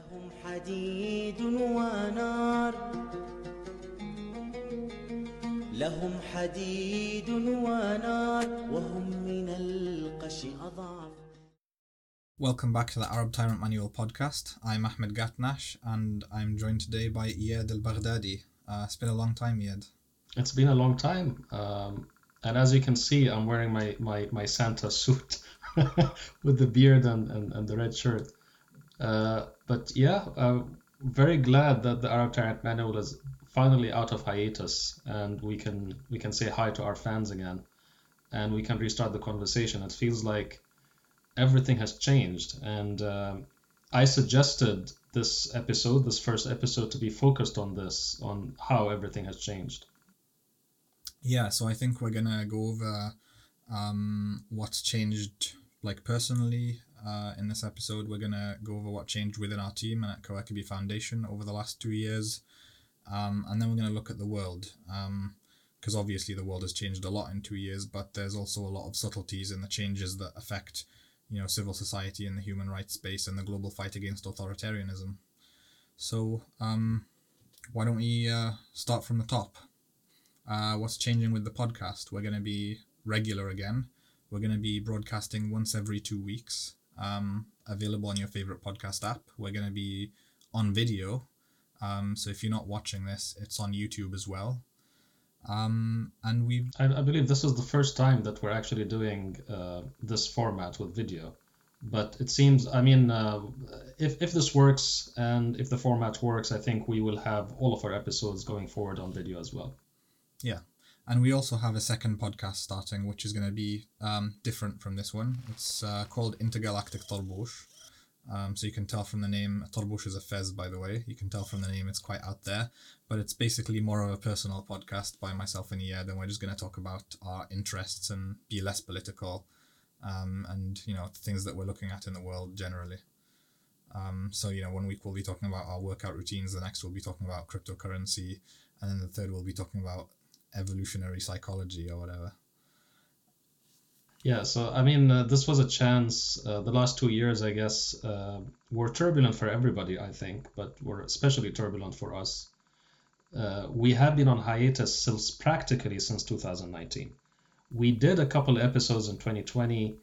لهم حديد ونار لهم حديد ونار وهم من القش أضعف Welcome back to the Arab Tyrant Manual podcast. I'm Ahmed Gatnash and I'm joined today by Iyad Al Baghdadi. Uh, it's been a long time, Iyad. It's been a long time. Um, and as you can see, I'm wearing my, my, my Santa suit with the beard and, and, and the red shirt. Uh, but yeah, uh, very glad that the Arab Tyrant Manual is finally out of hiatus and we can we can say hi to our fans again and we can restart the conversation. It feels like everything has changed and um I suggested this episode, this first episode, to be focused on this, on how everything has changed. Yeah, so I think we're gonna go over um, what's changed, like personally, uh, in this episode. We're gonna go over what changed within our team and at Kawakibi Foundation over the last two years, um, and then we're gonna look at the world, because obviously the world has changed a lot in two years, but there's also a lot of subtleties in the changes that affect, you know, civil society and the human rights space and the global fight against authoritarianism. So, um, why don't we uh, start from the top? uh, what's changing with the podcast. We're going to be regular again. We're going to be broadcasting once every two weeks, um, available on your favorite podcast app. We're going to be on video. Um, so if you're not watching this, it's on YouTube as well. Um, and we've I, I believe this is the first time that we're actually doing uh, this format with video. But it seems, I mean, uh, if, if this works and if the format works, I think we will have all of our episodes going forward on video as well. Yeah. And we also have a second podcast starting, which is going to be um, different from this one. It's uh, called Intergalactic Torbush. Um, so you can tell from the name, Torbush is a fez, by the way. You can tell from the name it's quite out there. But it's basically more of a personal podcast by myself and Iyad, and we're just going to talk about our interests and be less political um, and, you know, things that we're looking at in the world generally. Um, so, you know, one week we'll be talking about our workout routines, the next we'll be talking about cryptocurrency, and then the third we'll be talking about evolutionary psychology or whatever. Yeah, so I mean, uh, this was a chance. Uh, the last two years, I guess, uh, were turbulent for everybody, I think, but were especially turbulent for us. Uh, we have been on hiatus since practically since 2019. We did a couple episodes in 2020,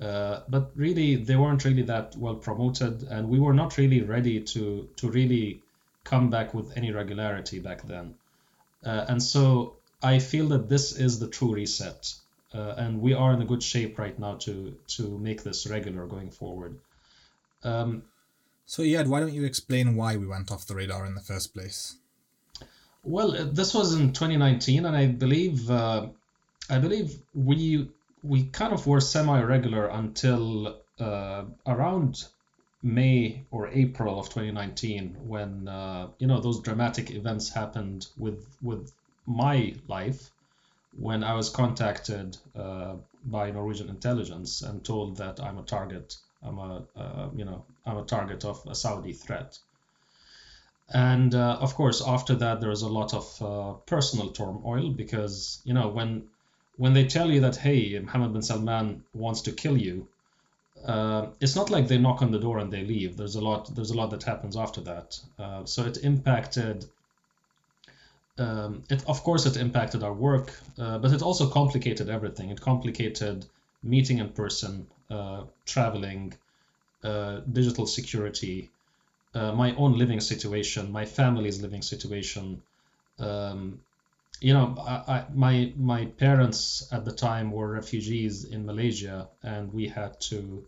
uh, but really they weren't really that well promoted, and we were not really ready to to really come back with any regularity back then. Uh, and so I feel that this is the true reset, uh, and we are in a good shape right now to to make this regular going forward. Um, So, Iyad, why don't you explain why we went off the radar in the first place? well, uh, this was in 2019, and I believe uh, I believe we we kind of were semi-regular until uh, around May or April of 2019, when uh, you know those dramatic events happened with with my life, when I was contacted uh, by Norwegian intelligence and told that I'm a target. I'm a uh, you know I'm a target of a Saudi threat. And uh, of course, after that, there was a lot of uh, personal turmoil because you know when when they tell you that hey, Mohammed bin Salman wants to kill you, uh, it's not like they knock on the door and they leave. There's a lot. There's a lot that happens after that. Uh, so it impacted. Um, it of course it impacted our work, uh, but it also complicated everything. It complicated meeting in person, uh, traveling, uh, digital security, uh, my own living situation, my family's living situation. Um, you know, I, I, my my parents at the time were refugees in Malaysia, and we had to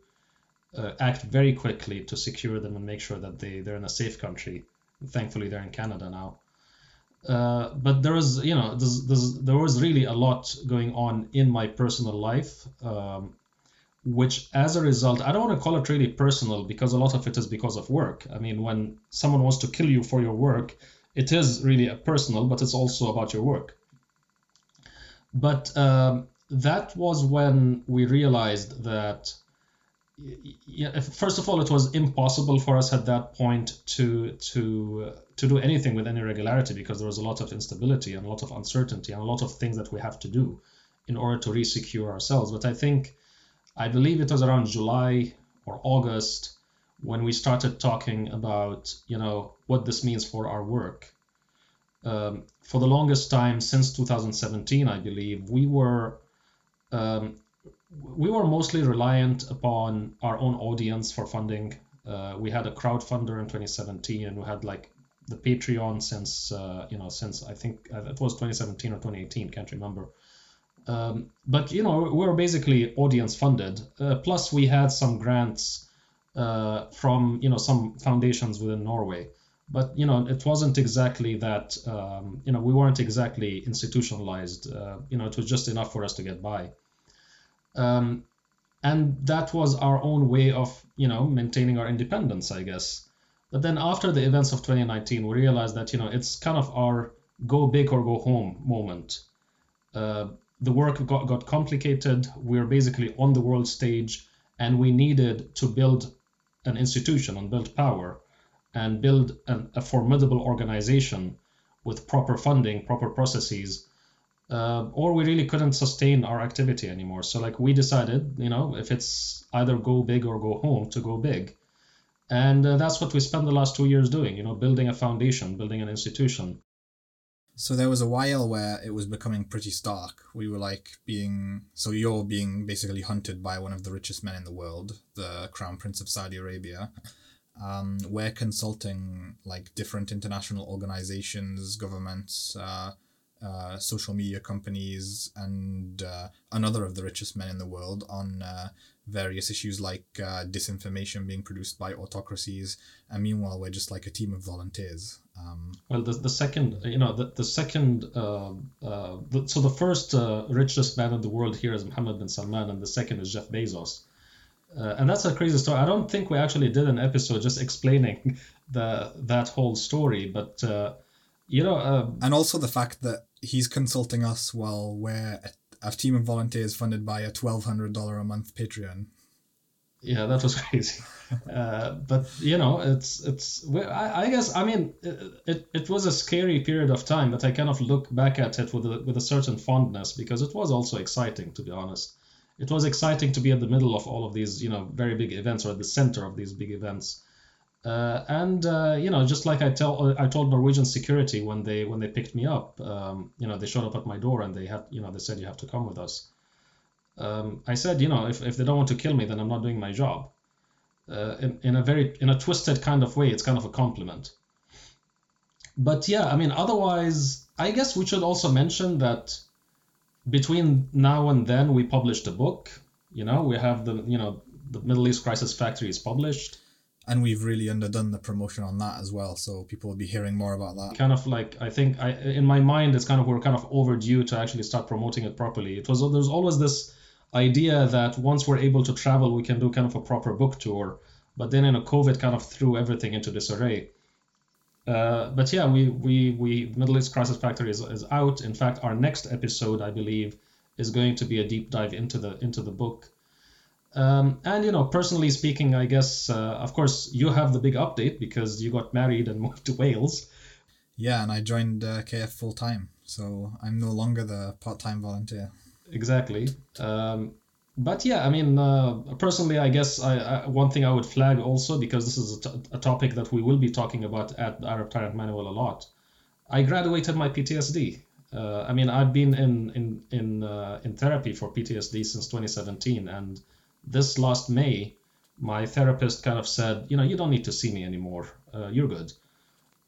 uh, act very quickly to secure them and make sure that they they're in a safe country. Thankfully, they're in Canada now. Uh, but there was, you know, there's, there's, there was really a lot going on in my personal life, um, which as a result, I don't want to call it really personal because a lot of it is because of work. I mean, when someone wants to kill you for your work, it is really a personal, but it's also about your work. But um, that was when we realized that, yeah, first of all, it was impossible for us at that point to to to do anything with any regularity because there was a lot of instability and a lot of uncertainty and a lot of things that we have to do in order to resecure ourselves. But I think, I believe it was around July or August when we started talking about you know what this means for our work. Um, for the longest time since 2017, I believe we were um, we were mostly reliant upon our own audience for funding. Uh, we had a crowdfunder in 2017, and we had like the Patreon since uh, you know since I think uh, it was 2017 or 2018, can't remember. Um, but you know we were basically audience funded. Uh, plus we had some grants uh, from you know some foundations within Norway. But you know it wasn't exactly that. Um, you know we weren't exactly institutionalized. Uh, you know it was just enough for us to get by. Um, and that was our own way of you know maintaining our independence, I guess. But then after the events of 2019, we realized that you know it's kind of our go big or go home moment. Uh, the work got, got complicated. We are basically on the world stage, and we needed to build an institution and build power and build an, a formidable organization with proper funding, proper processes, uh, or we really couldn't sustain our activity anymore. So like we decided, you know, if it's either go big or go home, to go big, and uh, that's what we spent the last two years doing. You know, building a foundation, building an institution. So there was a while where it was becoming pretty stark. We were like being so you're being basically hunted by one of the richest men in the world, the Crown Prince of Saudi Arabia. Um, we're consulting like different international organizations, governments, uh, uh, social media companies, and uh, another of the richest men in the world on uh, various issues like uh, disinformation being produced by autocracies. And meanwhile, we're just like a team of volunteers. Um, well, the, the second, you know, the, the second, uh, uh, the, so the first richest man in the world here is Mohammed bin Salman, and the second is Jeff Bezos. Uh, and that's a crazy story. I don't think we actually did an episode just explaining the that whole story, but uh, you know, uh, and also the fact that he's consulting us while we're a, a team of volunteers funded by a twelve hundred dollar a month Patreon. Yeah, that was crazy. uh, but you know, it's it's. I, I guess I mean it, it was a scary period of time, but I kind of look back at it with a with a certain fondness because it was also exciting, to be honest. It was exciting to be at the middle of all of these, you know, very big events or at the center of these big events. Uh, and uh, you know, just like I tell, I told Norwegian security when they when they picked me up, um, you know, they showed up at my door and they had, you know, they said you have to come with us. Um, I said, you know, if, if they don't want to kill me, then I'm not doing my job. Uh, in, in a very in a twisted kind of way, it's kind of a compliment. But yeah, I mean, otherwise, I guess we should also mention that between now and then, we published a book. You know, we have the you know the Middle East Crisis Factory is published and we've really underdone the promotion on that as well so people will be hearing more about that. Kind of like i think i in my mind it's kind of we're kind of overdue to actually start promoting it properly. It was there's always this idea that once we're able to travel we can do kind of a proper book tour. But then in a covid kind of threw everything into disarray. Uh, but yeah we we we middle east crisis factory is, is out. In fact our next episode i believe is going to be a deep dive into the into the book um, and you know, personally speaking, I guess, uh, of course, you have the big update because you got married and moved to Wales. Yeah, and I joined uh, KF full time, so I'm no longer the part-time volunteer. Exactly. Um, but yeah, I mean, uh, personally, I guess I, I, one thing I would flag also because this is a, t- a topic that we will be talking about at the Arab Tyrant Manual a lot. I graduated my PTSD. Uh, I mean, I've been in in in uh, in therapy for PTSD since 2017, and this last May, my therapist kind of said, you know, you don't need to see me anymore. Uh, you're good.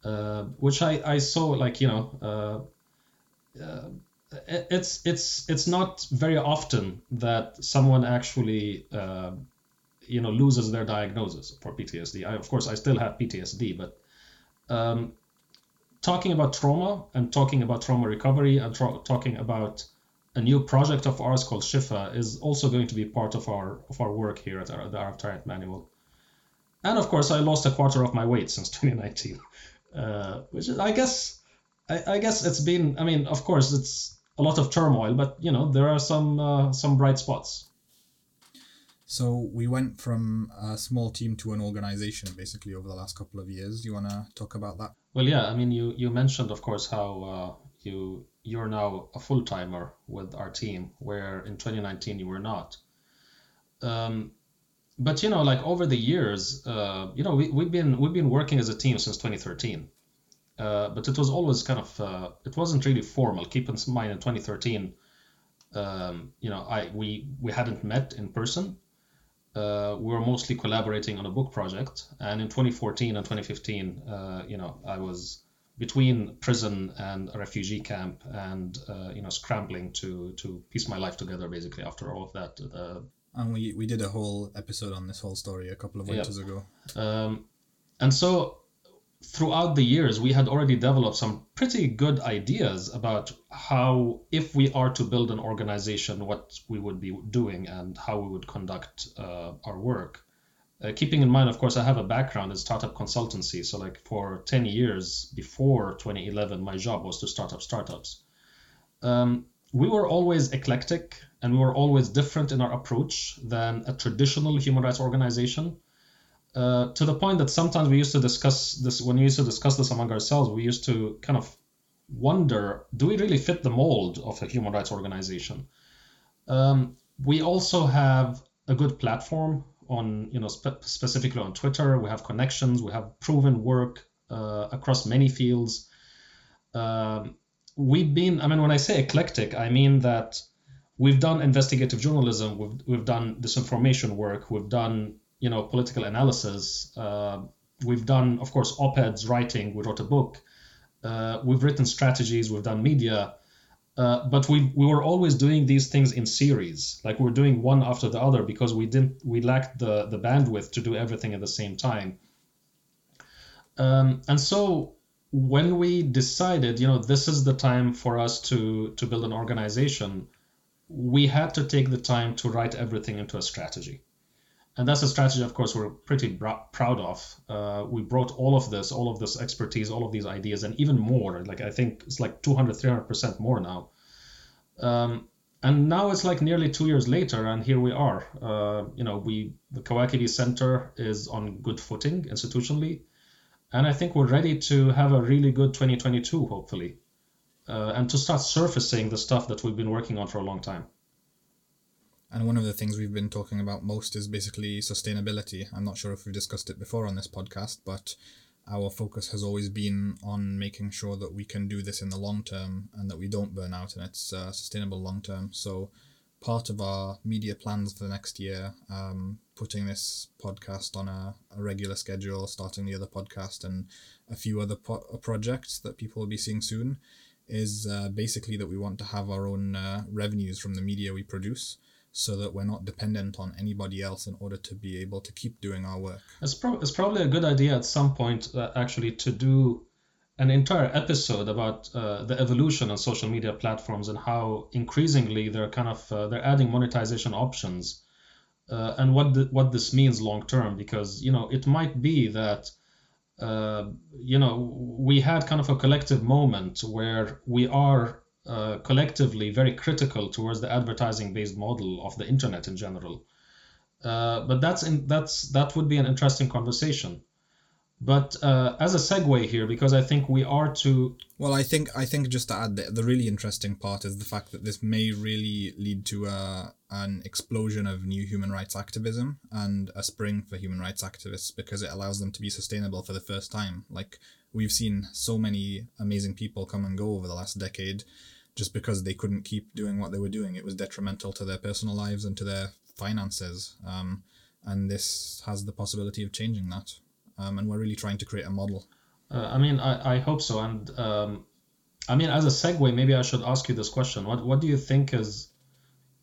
Uh, which I, I saw like, you know, uh, uh it's it's it's not very often that someone actually uh, you know loses their diagnosis for PTSD. I, of course, I still have PTSD, but um, talking about trauma and talking about trauma recovery and tra- talking about a new project of ours called Shifa is also going to be part of our of our work here at our, the Arab Tyrant Manual. And of course, I lost a quarter of my weight since 2019, uh, which is, I guess, I, I, guess it's been. I mean, of course, it's a lot of turmoil, but you know, there are some uh, some bright spots. So we went from a small team to an organization basically over the last couple of years. Do you want to talk about that? Well, yeah. I mean, you you mentioned, of course, how uh, you you're now a full timer with our team, where in 2019 you were not. Um, but you know, like over the years, uh, you know, we, we've been we've been working as a team since 2013. Uh, but it was always kind of uh, it wasn't really formal. Keep in mind in 2013, um, you know, I we we hadn't met in person. Uh, we were mostly collaborating on a book project, and in 2014 and 2015, uh, you know, I was between prison and a refugee camp, and uh, you know, scrambling to to piece my life together basically after all of that. Uh, And we, we did a whole episode on this whole story a couple of Yeah. winters ago. Um, and so throughout the years, we had already developed some pretty good ideas about how, if we are to build an organization, what we would be doing and how we would conduct uh, our work. Uh, keeping in mind, of course, I have a background in startup consultancy. So, like for 10 years before 2011, my job was to start up startups. Um, we were always eclectic and we were always different in our approach than a traditional human rights organization uh, to the point that sometimes we used to discuss this when we used to discuss this among ourselves we used to kind of wonder do we really fit the mold of a human rights organization um, we also have a good platform on you know spe- specifically on twitter. We have connections. We have proven work uh, across many fields. Um, we've been i mean when i say eclectic i mean that we've done investigative journalism. We've, we've done disinformation work. We've done you know political analysis. Uh, we've done of course op-eds writing. We wrote a book. Uh, we've written strategies. We've done media uh, but we, we were always doing these things in series. Like we we're doing one after the other because we didn't we lacked the the bandwidth to do everything at the same time. Um, and so when we decided you know this is the time for us to to build an organization we had to take the time to write everything into a strategy and that's a strategy of course we're pretty br- proud of. Uh, we brought all of this all of this expertise all of these ideas and even more. Like i think it's like 200 300% more now. Um, and now it's like nearly two years later and here we are. Uh, you know we the kawakibi center is on good footing institutionally and i think we're ready to have a really good 2022 hopefully uh, and to start surfacing the stuff that we've been working on for a long time And one of the things we've been talking about most is basically sustainability. I'm not sure if we've discussed it before on this podcast, but our focus has always been on making sure that we can do this in the long term and that we don't burn out and it's uh, sustainable long term. So, part of our media plans for the next year, um, putting this podcast on a, a regular schedule, starting the other podcast, and a few other po- uh, projects that people will be seeing soon, is uh, basically that we want to have our own uh, revenues from the media we produce so that we're not dependent on anybody else in order to be able to keep doing our work. It's, pro- it's probably a good idea at some point uh, actually to do an entire episode about uh, the evolution of social media platforms and how increasingly they're kind of uh, they're adding monetization options uh, and what the, what this means long term because you know it might be that uh, you know we had kind of a collective moment where we are uh, collectively very critical towards the advertising based model of the internet in general. Uh, but that's in, that's that would be an interesting conversation. But uh, as a segue here because i think we are to Well, I think I think just to add the, the really interesting part is the fact that this may really lead to a, an explosion of new human rights activism and a spring for human rights activists because it allows them to be sustainable for the first time. Like we've seen so many amazing people come and go over the last decade just because they couldn't keep doing what they were doing. It was detrimental to their personal lives and to their finances. Um, and this has the possibility of changing that. Um, and we're really trying to create a model. uh, i mean I, I hope so and um, i mean as a segue maybe i should ask you this question what what do you think is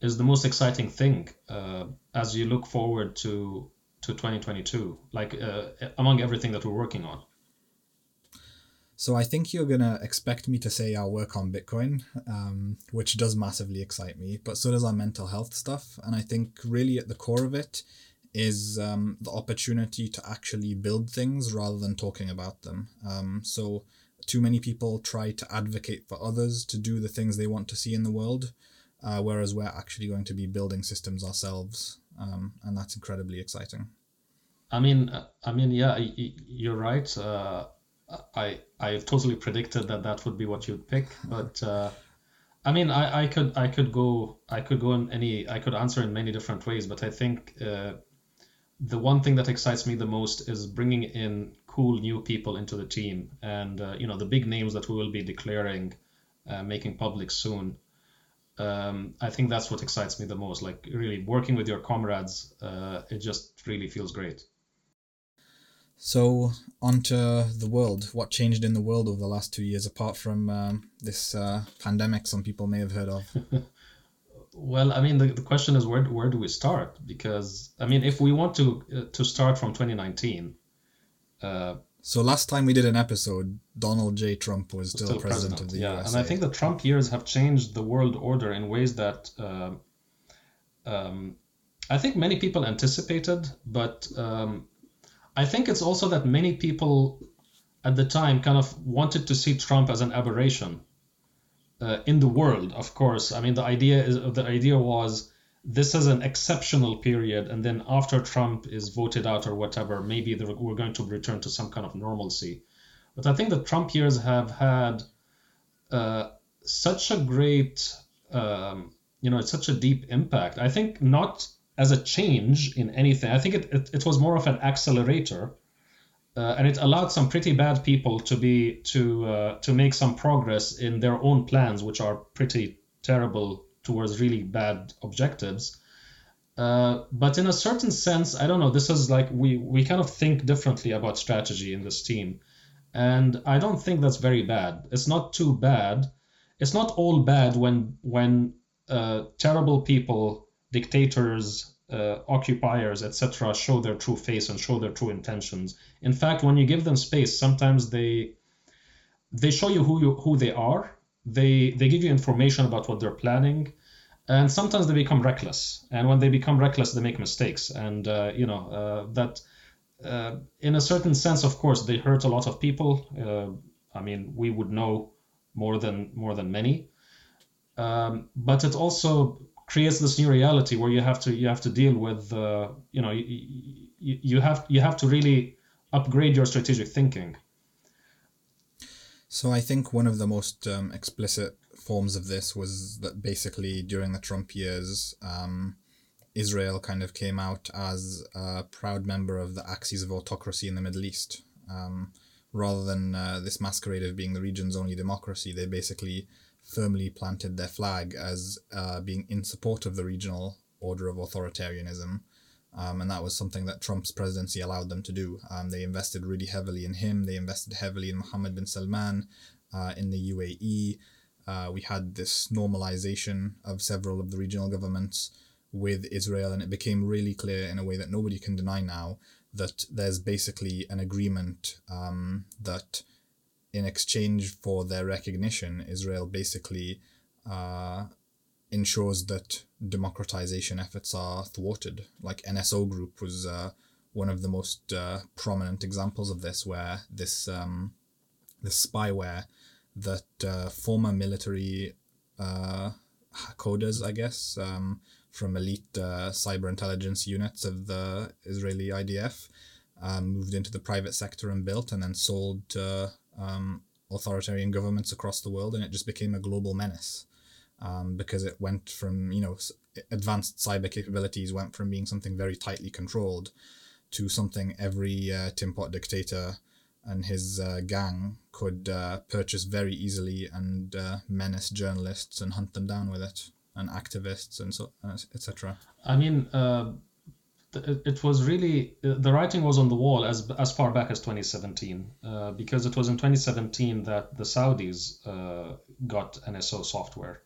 is the most exciting thing uh, as you look forward to to 2022 like uh, among everything that we're working on So I think you're gonna expect me to say I'll work on Bitcoin, um, which does massively excite me, but so does our mental health stuff. And I think really at the core of it is um, the opportunity to actually build things rather than talking about them. Um, so too many people try to advocate for others to do the things they want to see in the world, uh, whereas we're actually going to be building systems ourselves, um, and that's incredibly exciting. I mean, uh, I mean, yeah, you're right. Uh, I I totally predicted that that would be what you'd pick, but uh, I mean, I, I could I could go I could go in any I could answer in many different ways, but I think uh, the one thing that excites me the most is bringing in cool new people into the team, and uh, you know the big names that we will be declaring, uh, making public soon. Um, I think that's what excites me the most. Like really working with your comrades, uh, it just really feels great. So, onto the world. What changed in the world over the last two years, apart from um, this uh, pandemic some people may have heard of? well, I mean, the, the question is where, where do we start? Because, I mean, if we want to, uh, to start from 2019. Uh, so, last time we did an episode, Donald J. Trump was still, still president, president, of the yeah. USA. And I think the Trump years have changed the world order in ways that uh, um, I think many people anticipated, but. Um, I think it's also that many people at the time kind of wanted to see Trump as an aberration uh, in the world. Of course, I mean the idea is the idea was this is an exceptional period, and then after Trump is voted out or whatever, maybe we're going to return to some kind of normalcy. But I think the Trump years have had uh, such a great, um, you know, such a deep impact. I think not as a change in anything. I think it, it, it was more of an accelerator, uh, and it allowed some pretty bad people to be to uh, to make some progress in their own plans, which are pretty terrible towards really bad objectives. Uh, but in a certain sense, I don't know. This is like we we kind of think differently about strategy in this team, and I don't think that's very bad. It's not too bad. It's not all bad when when uh, terrible people dictators, uh, occupiers, etc., show their true face and show their true intentions. In fact, when you give them space, sometimes they they show you who you, who they are. They they give you information about what they're planning, and sometimes they become reckless. And when they become reckless, they make mistakes. And uh, you know uh, that. Uh, in a certain sense, of course, they hurt a lot of people. Uh, I mean, we would know more than more than many. Um, but it also creates this new reality where you have to you have to deal with uh, you know you, you, have you have to really upgrade your strategic thinking. So i think one of the most um, explicit forms of this was that basically during the trump years um, israel kind of came out as a proud member of the axis of autocracy in the middle east. Um, rather than uh, this masquerade of being the region's only democracy they basically firmly planted their flag as uh, being in support of the regional order of authoritarianism. Um, and that was something that Trump's presidency allowed them to do. Um, they invested really heavily in him. They invested heavily in Mohammed bin Salman, uh, in the UAE. Uh, we had this normalization of several of the regional governments with Israel, and it became really clear in a way that nobody can deny now that there's basically an agreement um, that in exchange for their recognition, Israel basically uh, ensures that democratization efforts are thwarted. Like NSO Group was uh, one of the most uh, prominent examples of this, where this um, spyware that uh, former military uh, coders, I guess, um, from elite uh, cyber intelligence units of the Israeli IDF, um, moved into the private sector and built, and then sold to um, authoritarian governments across the world, and it just became a global menace um, because it went from you know advanced cyber capabilities went from being something very tightly controlled to something every uh, Tin Pot dictator and his uh, gang could uh, purchase very easily and uh, menace journalists and hunt them down with it and activists and so etc. I mean, uh, it was really the writing was on the wall as as far back as 2017 uh, because it was in 2017 that the Saudis uh, got NSO software.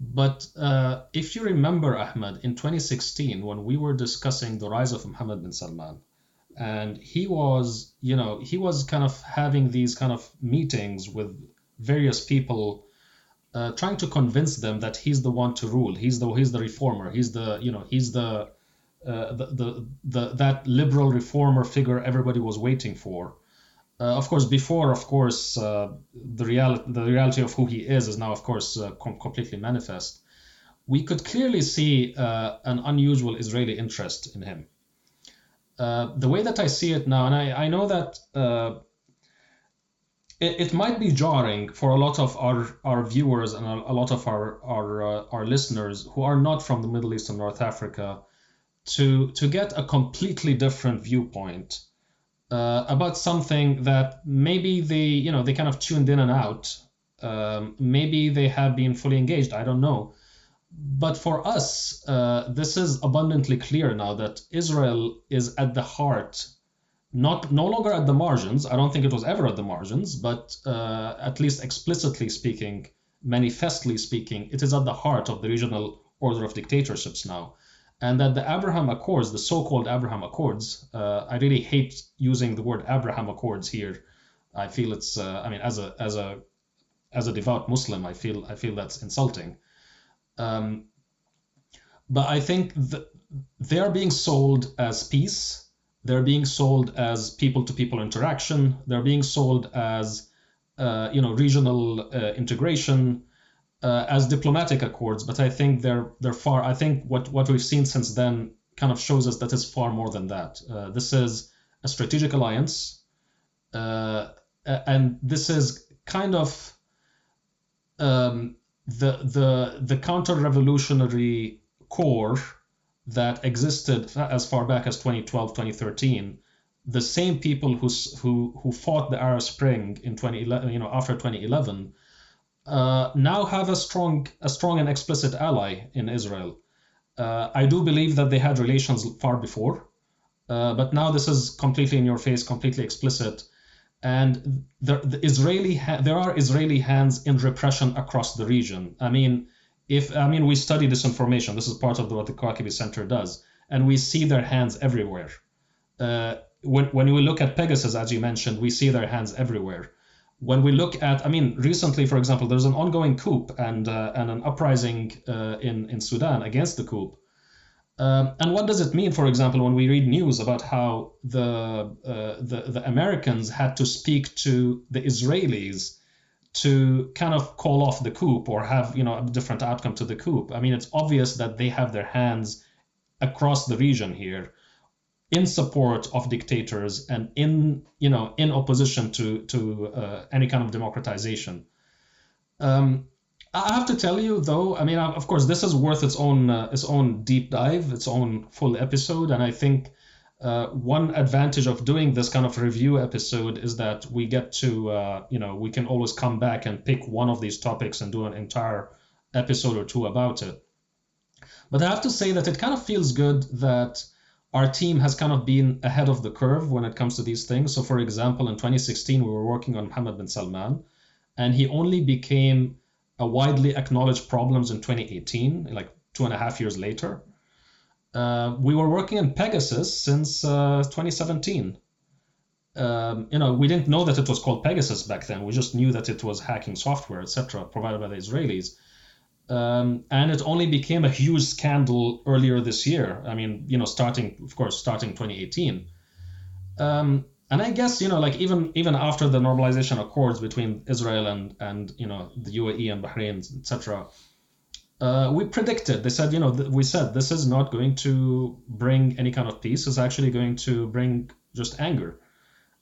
But uh, if you remember, Ahmed, in 2016 when we were discussing the rise of Mohammed bin Salman, and he was, you know, he was kind of having these kind of meetings with various people. Uh, trying to convince them that he's the one to rule. He's the he's the reformer. He's the you know he's the uh, the, the, the, that liberal reformer figure everybody was waiting for. Uh, of course, before, of course, uh, the reality the reality of who he is is now, of course, uh, com- completely manifest. We could clearly see uh, an unusual Israeli interest in him. the way that I see it now, and I, I know that it, it might be jarring for a lot of our, our viewers and a, a lot of our our, our listeners who are not from the Middle East and North Africa to to get a completely different viewpoint uh, about something that maybe they you know they kind of tuned in and out. Um, maybe they have been fully engaged. I don't know. But for us, uh, this is abundantly clear now that Israel is at the heart, not no longer at the margins. I don't think it was ever at the margins, but uh, at least explicitly speaking, manifestly speaking, it is at the heart of the regional order of dictatorships now and that the Abraham Accords, the so-called Abraham Accords, uh, I really hate using the word Abraham Accords here. I feel it's, uh, I mean, as a as a as a devout Muslim, I feel I feel that's insulting. Um, but I think they are being sold as peace. They're being sold as people-to-people interaction. They're being sold as uh, you know regional uh, integration uh, as diplomatic accords, but I think they're they're far. I think what what we've seen since then kind of shows us that it's far more than that. Uh, this is a strategic alliance, uh, and this is kind of um, the the the counter-revolutionary core that existed as far back as 2012 2013 the same people who who who fought the arab spring in 2011 you know after 2011 uh, now have a strong, a strong and explicit ally in Israel. Uh, I do believe that they had relations far before, uh, but now this is completely in your face, completely explicit, and the, the Israeli ha- there are Israeli hands in repression across the region. I mean, if I mean we study this information, this is part of what the Kawakibi Center does, and we see their hands everywhere. Uh, when when we look at Pegasus, as you mentioned, we see their hands everywhere when we look at, I mean, recently, for example, there's an ongoing coup and uh, and an uprising uh, in in Sudan against the coup. Um, and what does it mean, for example, when we read news about how the, uh, the the Americans had to speak to the Israelis to kind of call off the coup or have you know a different outcome to the coup? I mean, it's obvious that they have their hands across the region here in support of dictators and in you know in opposition to to uh, any kind of democratization. Um, I have to tell you though, I mean, of course, this is worth its own uh, its own deep dive, its own full episode, and I think. Uh, one advantage of doing this kind of review episode is that we get to, uh, you know, we can always come back and pick one of these topics and do an entire episode or two about it. But I have to say that it kind of feels good that our team has kind of been ahead of the curve when it comes to these things. So, for example, in 2016, we were working on Mohammed bin Salman, and he only became a widely acknowledged problems in 2018, like two and a half years later. Uh, we were working on Pegasus since uh, 2017. Um, you know, we didn't know that it was called Pegasus back then. We just knew that it was hacking software, etc., provided by the Israelis. Um, and it only became a huge scandal earlier this year. I mean, you know, starting, of course, starting 2018. Um, and I guess you know, like even even after the normalization accords between Israel and and you know the UAE and Bahrain, etc. Uh, we predicted. They said, you know, th- we said this is not going to bring any kind of peace. It's actually going to bring just anger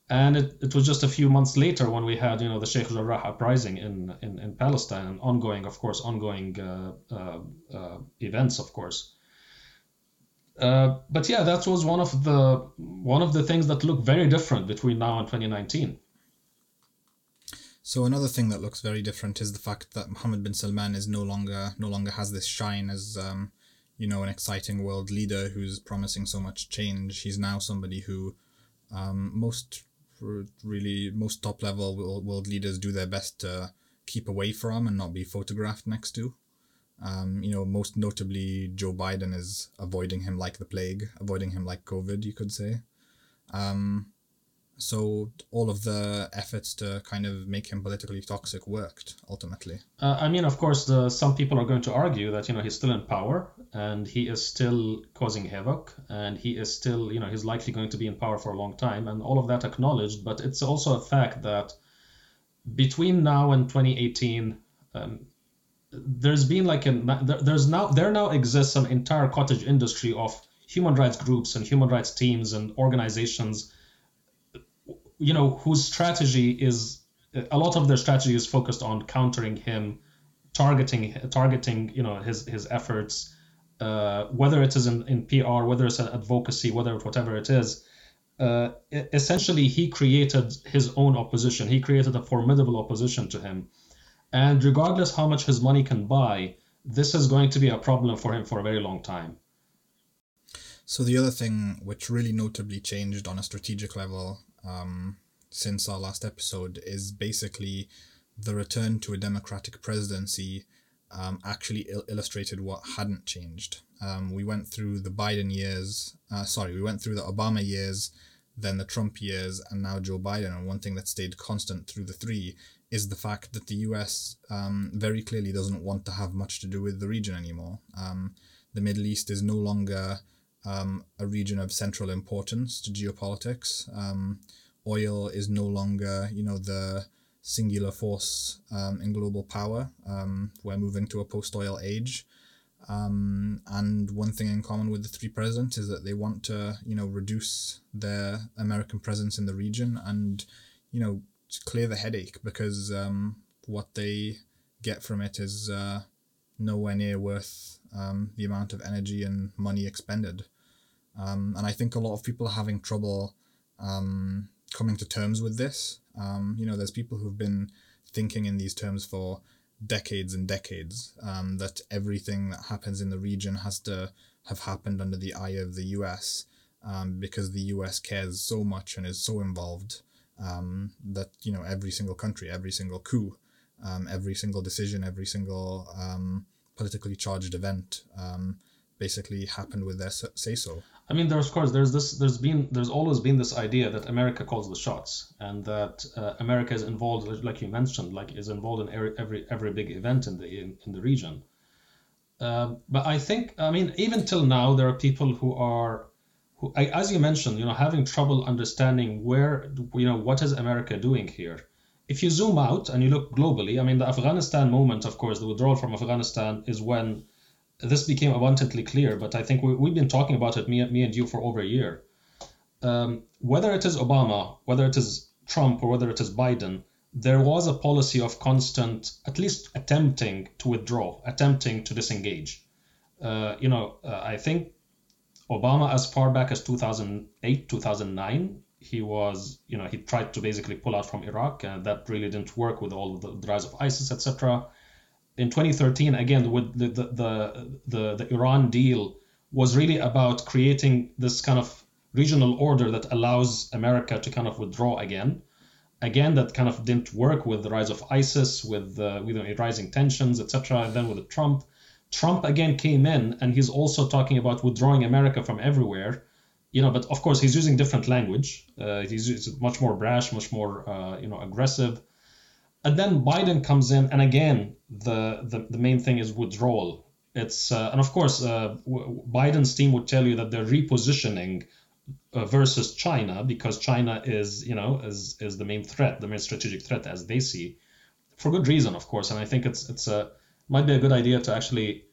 and it, it was just a few months later when we had you know the Sheikh Jarrah uprising in, in, in Palestine and ongoing of course ongoing uh, uh, uh, events of course. Uh, but yeah that was one of the one of the things that look very different between now and 2019 so another thing that looks very different is the fact that Mohammed bin Salman is no longer no longer has this shine as um, you know an exciting world leader who's promising so much change. He's now somebody who um, most really most top level world leaders do their best to keep away from and not be photographed next to. Um, you know, most notably, Joe Biden is avoiding him like the plague, avoiding him like COVID, you could say. Um, so all of the efforts to kind of make him politically toxic worked ultimately. Uh, I mean, of course, the, some people are going to argue that you know he's still in power and he is still causing havoc and he is still you know he's likely going to be in power for a long time and all of that acknowledged. But it's also a fact that between now and 2018. Um, there's been like a there's now there now exists an entire cottage industry of human rights groups and human rights teams and organizations you know, whose strategy is a lot of their strategy is focused on countering him, targeting targeting you know his his efforts, uh, whether it is in, in PR, whether it's advocacy, whether whatever it is, uh, essentially he created his own opposition. He created a formidable opposition to him. And regardless how much his money can buy, this is going to be a problem for him for a very long time. So the other thing which really notably changed on a strategic level um, since our last episode is basically the return to a democratic presidency um, actually il- illustrated what hadn't changed. Um, we went through the Biden years, uh, sorry, we went through the Obama years, then the Trump years, and now Joe Biden. And one thing that stayed constant through the three is the fact that the US um, very clearly doesn't want to have much to do with the region anymore. Um, the Middle East is no longer um, a region of central importance to geopolitics. Um, oil is no longer, you know, the singular force um, in global power. Um, we're moving to a post-oil age. Um, and one thing in common with the three presidents is that they want to, you know, reduce their American presence in the region and, you know, clear the headache because um, what they get from it is uh, nowhere near worth um, the amount of energy and money expended. Um, and I think a lot of people are having trouble um, coming to terms with this. Um, you know, there's people who've been thinking in these terms for decades and decades um, that everything that happens in the region has to have happened under the eye of the US um, because the US cares so much and is so involved um, that, you know, every single country, every single coup, um, every single decision, every single um, politically charged event um, basically happened with their say so. I mean, there's of course there's this there's been there's always been this idea that America calls the shots and that uh, America is involved, like you mentioned, like is involved in every every, every big event in the in, in the region. Uh, but I think I mean even till now there are people who are who, as you mentioned, you know, having trouble understanding where you know what is America doing here. If you zoom out and you look globally, I mean, the Afghanistan moment, of course, the withdrawal from Afghanistan is when this became abundantly clear, but I think we, we've been talking about it, me, me and you, for over a year. Um, whether it is Obama, whether it is Trump, or whether it is Biden, there was a policy of constant, at least attempting to withdraw, attempting to disengage. Uh, you know, uh, I think Obama, as far back as 2008, 2009, he was, you know, he tried to basically pull out from Iraq, and that really didn't work with all the, the rise of ISIS, etc in 2013, again, with the, the, the, the, the Iran deal was really about creating this kind of regional order that allows America to kind of withdraw again. Again, that kind of didn't work with the rise of ISIS, with, uh, with the rising tensions, etc. And then with Trump, Trump again came in, and he's also talking about withdrawing America from everywhere. You know, but of course he's using different language. Uh, he's, he's much more brash, much more uh, you know aggressive. And then Biden comes in, and again, the, the, the main thing is withdrawal. It's uh, and of course, uh, Biden's team would tell you that they're repositioning uh, versus China because China is, you know, is is the main threat, the main strategic threat as they see, for good reason, of course. And I think it's it's a might be a good idea to actually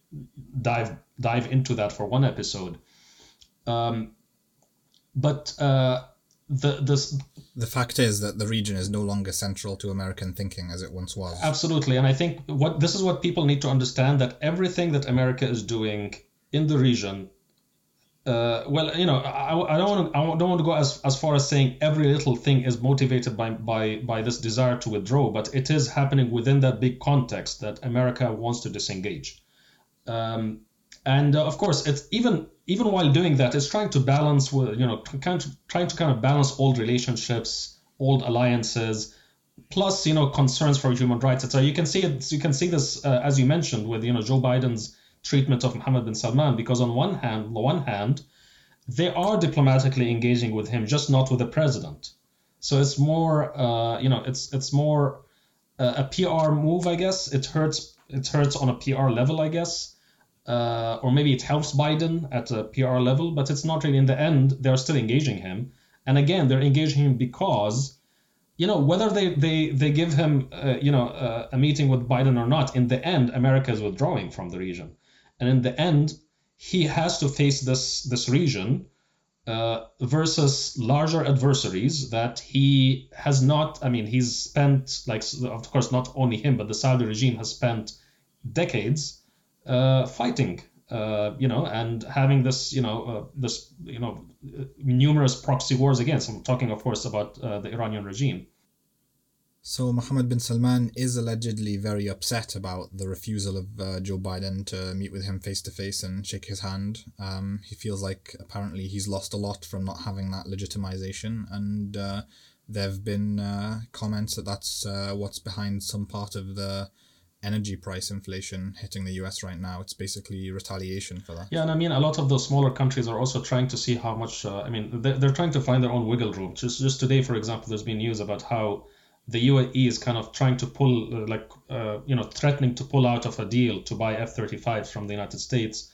dive dive into that for one episode. Um, but uh, the this the fact is that the region is no longer central to American thinking as it once was. Absolutely, and I think what this is what people need to understand that everything that America is doing in the region. Uh, well, you know, I, I don't want to I don't want to go as, as far as saying every little thing is motivated by, by by this desire to withdraw, but it is happening within that big context that America wants to disengage. Um, and uh, of course, it's even even while doing that, it's trying to balance with you know kind of, trying to kind of balance old relationships, old alliances, plus you know concerns for human rights. So you can see it. You can see this uh, as you mentioned with you know Joe Biden's treatment of Mohammed bin Salman, because on one hand, on the one hand, they are diplomatically engaging with him, just not with the president. So it's more uh, you know it's it's more uh, a PR move, I guess. It hurts it hurts on a PR level, I guess uh, or maybe it helps Biden at a PR level, but it's not really in the end, they're still engaging him. And again, they're engaging him because, you know, whether they, they, they give him, uh, you know, uh, a meeting with Biden or not, in the end, America is withdrawing from the region. And in the end, he has to face this, this region uh, versus larger adversaries that he has not, I mean, he's spent, like, of course, not only him, but the Saudi regime has spent decades uh, fighting. uh, you know, and having this, you know, uh, this, you know, numerous proxy wars against. I'm talking, of course, about uh, the Iranian regime. So Mohammed bin Salman is allegedly very upset about the refusal of uh, Joe Biden to meet with him face to face and shake his hand. Um, he feels like apparently he's lost a lot from not having that legitimization, and uh, there have been uh, comments that that's uh, what's behind some part of the energy price inflation hitting the US right now. It's basically retaliation for that. Yeah, and I mean, a lot of those smaller countries are also trying to see how much, uh, I mean, they're, they're trying to find their own wiggle room. Just, just today, for example, there's been news about how the UAE is kind of trying to pull, uh, like, uh, you know, threatening to pull out of a deal to buy F-35s from the United States.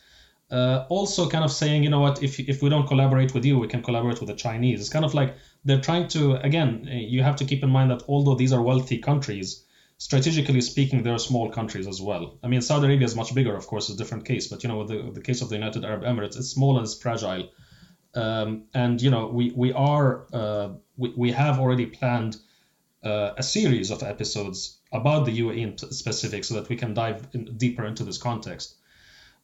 Uh, also, kind of saying, you know what, if if we don't collaborate with you, we can collaborate with the Chinese. It's kind of like they're trying to. Again, you have to keep in mind that although these are wealthy countries, strategically speaking, they're small countries as well. I mean, Saudi Arabia is much bigger, of course, a different case. But you know, the the case of the United Arab Emirates, it's small and it's fragile. Um, and you know, we we are uh, we we have already planned uh, a series of episodes about the UAE in specific, so that we can dive in deeper into this context.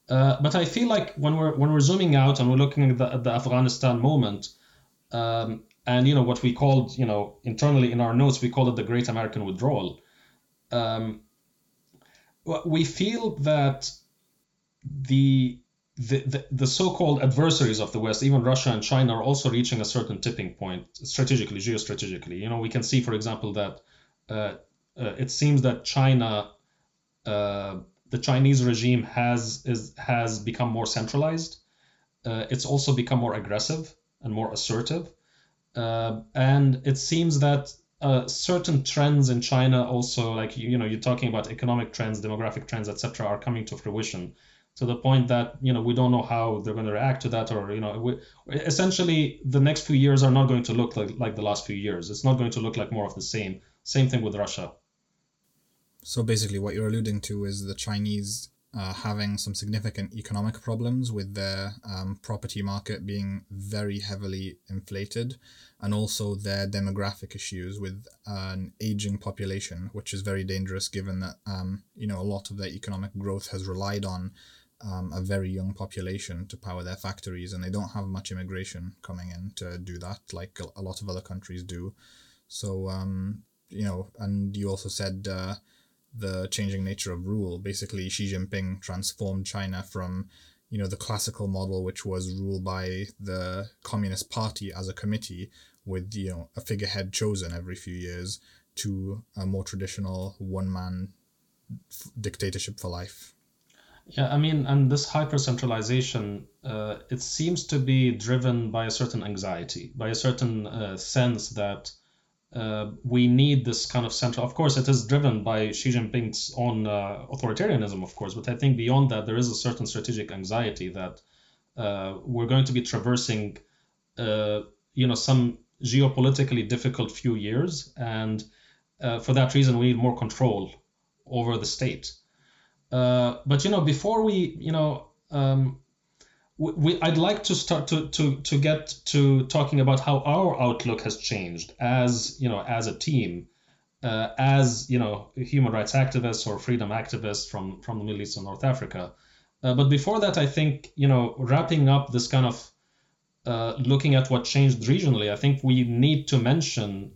Uh, but I feel like when we're when we're zooming out and we're looking at the, at the Afghanistan moment, um, and you know what we called, you know, internally in our notes we called it the Great American Withdrawal. Um, we feel that the the, the, the so-called adversaries of the West, even Russia and China, are also reaching a certain tipping point strategically, geostrategically. You know, we can see, for example, that uh, uh, it seems that China, uh, the Chinese regime has is has become more centralized. Uh, it's also become more aggressive and more assertive, uh, and it seems that uh, certain trends in China also, like you, you know, you're talking about economic trends, demographic trends, etc., are coming to fruition to the point that you know we don't know how they're going to react to that or you know we, essentially the next few years are not going to look like, like the last few years it's not going to look like more of the same same thing with russia so basically what you're alluding to is the chinese uh, having some significant economic problems with their um, property market being very heavily inflated and also their demographic issues with an aging population which is very dangerous given that um, you know a lot of their economic growth has relied on um, a very young population to power their factories, and they don't have much immigration coming in to do that, like a, lot of other countries do. So, um, you know, and you also said uh, the changing nature of rule. Basically, Xi Jinping transformed China from, you know, the classical model, which was ruled by the Communist Party as a committee with, you know, a figurehead chosen every few years, to a more traditional one man dictatorship for life. Yeah, I mean, and this hyper centralization, uh, it seems to be driven by a certain anxiety, by a certain uh, sense that uh, we need this kind of central. Of course, it is driven by Xi Jinping's own uh, authoritarianism, of course, but I think beyond that, there is a certain strategic anxiety that uh, we're going to be traversing, uh, you know, some geopolitically difficult few years, and for that reason, we need more control over the state. Uh, but you know, before we, you know, um, we, I'd like to start to, to to get to talking about how our outlook has changed as you know as a team, uh, as you know human rights activists or freedom activists from from the Middle East and North Africa. Uh, but before that, I think you know wrapping up this kind of uh, looking at what changed regionally, I think we need to mention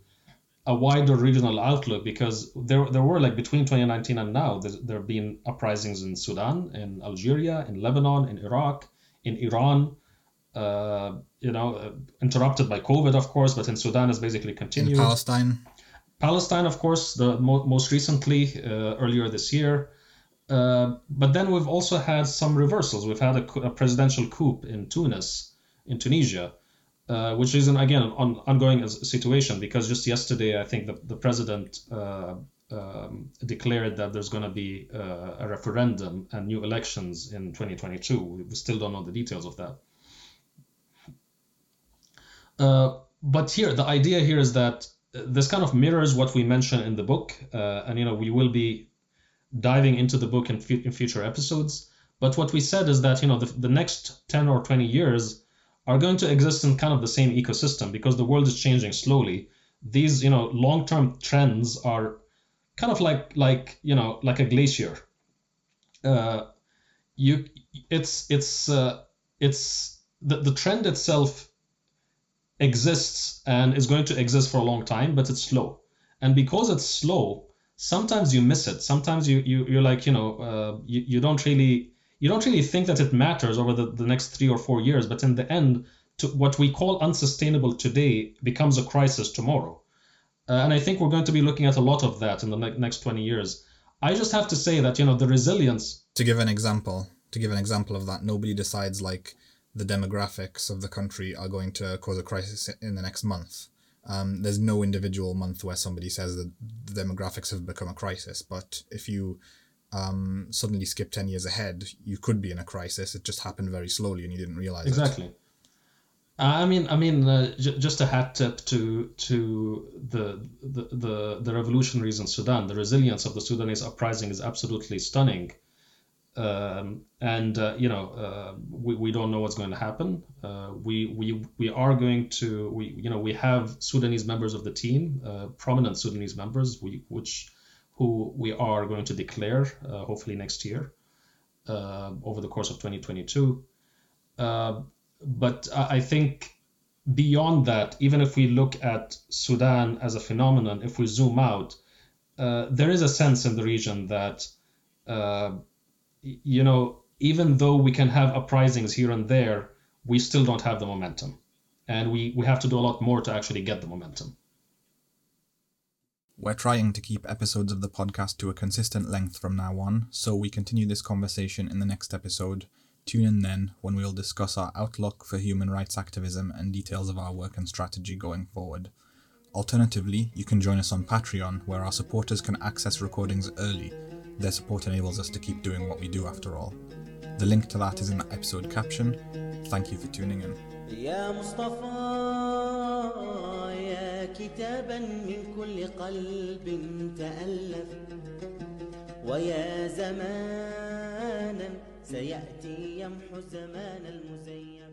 a wider regional outlook because there, there were like between 2019 and now there have been uprisings in Sudan, in Algeria, in Lebanon, in Iraq, in Iran. Uh, you know, uh, interrupted by COVID, of course, but in Sudan has basically continued. In Palestine. Palestine, of course, the mo- most recently uh, earlier this year. Uh, but then we've also had some reversals. We've had a, a presidential coup in Tunis, in Tunisia, uh, which is an, again an on, ongoing situation because just yesterday I think the, the president uh, um, declared that there's going to be uh, a referendum and new elections in 2022. We still don't know the details of that. Uh, but here, the idea here is that this kind of mirrors what we mentioned in the book, uh, and you know we will be diving into the book in, in future episodes. But what we said is that you know the, the next 10 or 20 years are going to exist in kind of the same ecosystem because the world is changing slowly. These, you know, long-term trends are kind of like like you know like a glacier. Uh, you it's it's uh, it's the, the trend itself exists and is going to exist for a long time, but it's slow. And because it's slow, sometimes you miss it. Sometimes you, you you're like, you know, uh, you, you don't really you don't really think that it matters over the, the next three or four years, but in the end, to what we call unsustainable today becomes a crisis tomorrow. Uh, and I think we're going to be looking at a lot of that in the ne- next 20 years. I just have to say that, you know, the resilience. To give an example, to give an example of that, nobody decides like the demographics of the country are going to cause a crisis in the next month. Um, there's no individual month where somebody says that the demographics have become a crisis. But if you um, suddenly skip 10 years ahead, you could be in a crisis. It just happened very slowly and you didn't realize exactly. it. I mean, I mean, uh, j- just a hat tip to to the, the the the revolutionaries in Sudan. The resilience of the Sudanese uprising is absolutely stunning um, and uh, you know uh, we, we don't know what's going to happen. Uh, we, we we are going to we you know we have Sudanese members of the team, uh, prominent Sudanese members, we, which who we are going to declare uh, hopefully next year over the course of 2022. But I think beyond that, even if we look at Sudan as a phenomenon, if we zoom out, uh, there is a sense in the region that uh, you know, even though we can have uprisings here and there, we still don't have the momentum. And we, we have to do a lot more to actually get the momentum. We're trying to keep episodes of the podcast to a consistent length from now on, so we continue this conversation in the next episode. Tune in then when we'll discuss our outlook for human rights activism and details of our work and strategy going forward. Alternatively, you can join us on Patreon, where our supporters can access recordings early their support enables us to keep doing what we do after all. The link to that is in the episode caption. Thank you for tuning in. يا مصطفى يا كتابا من كل قلب تألف ويا زمانا سيأتي يمحو زمان المزين.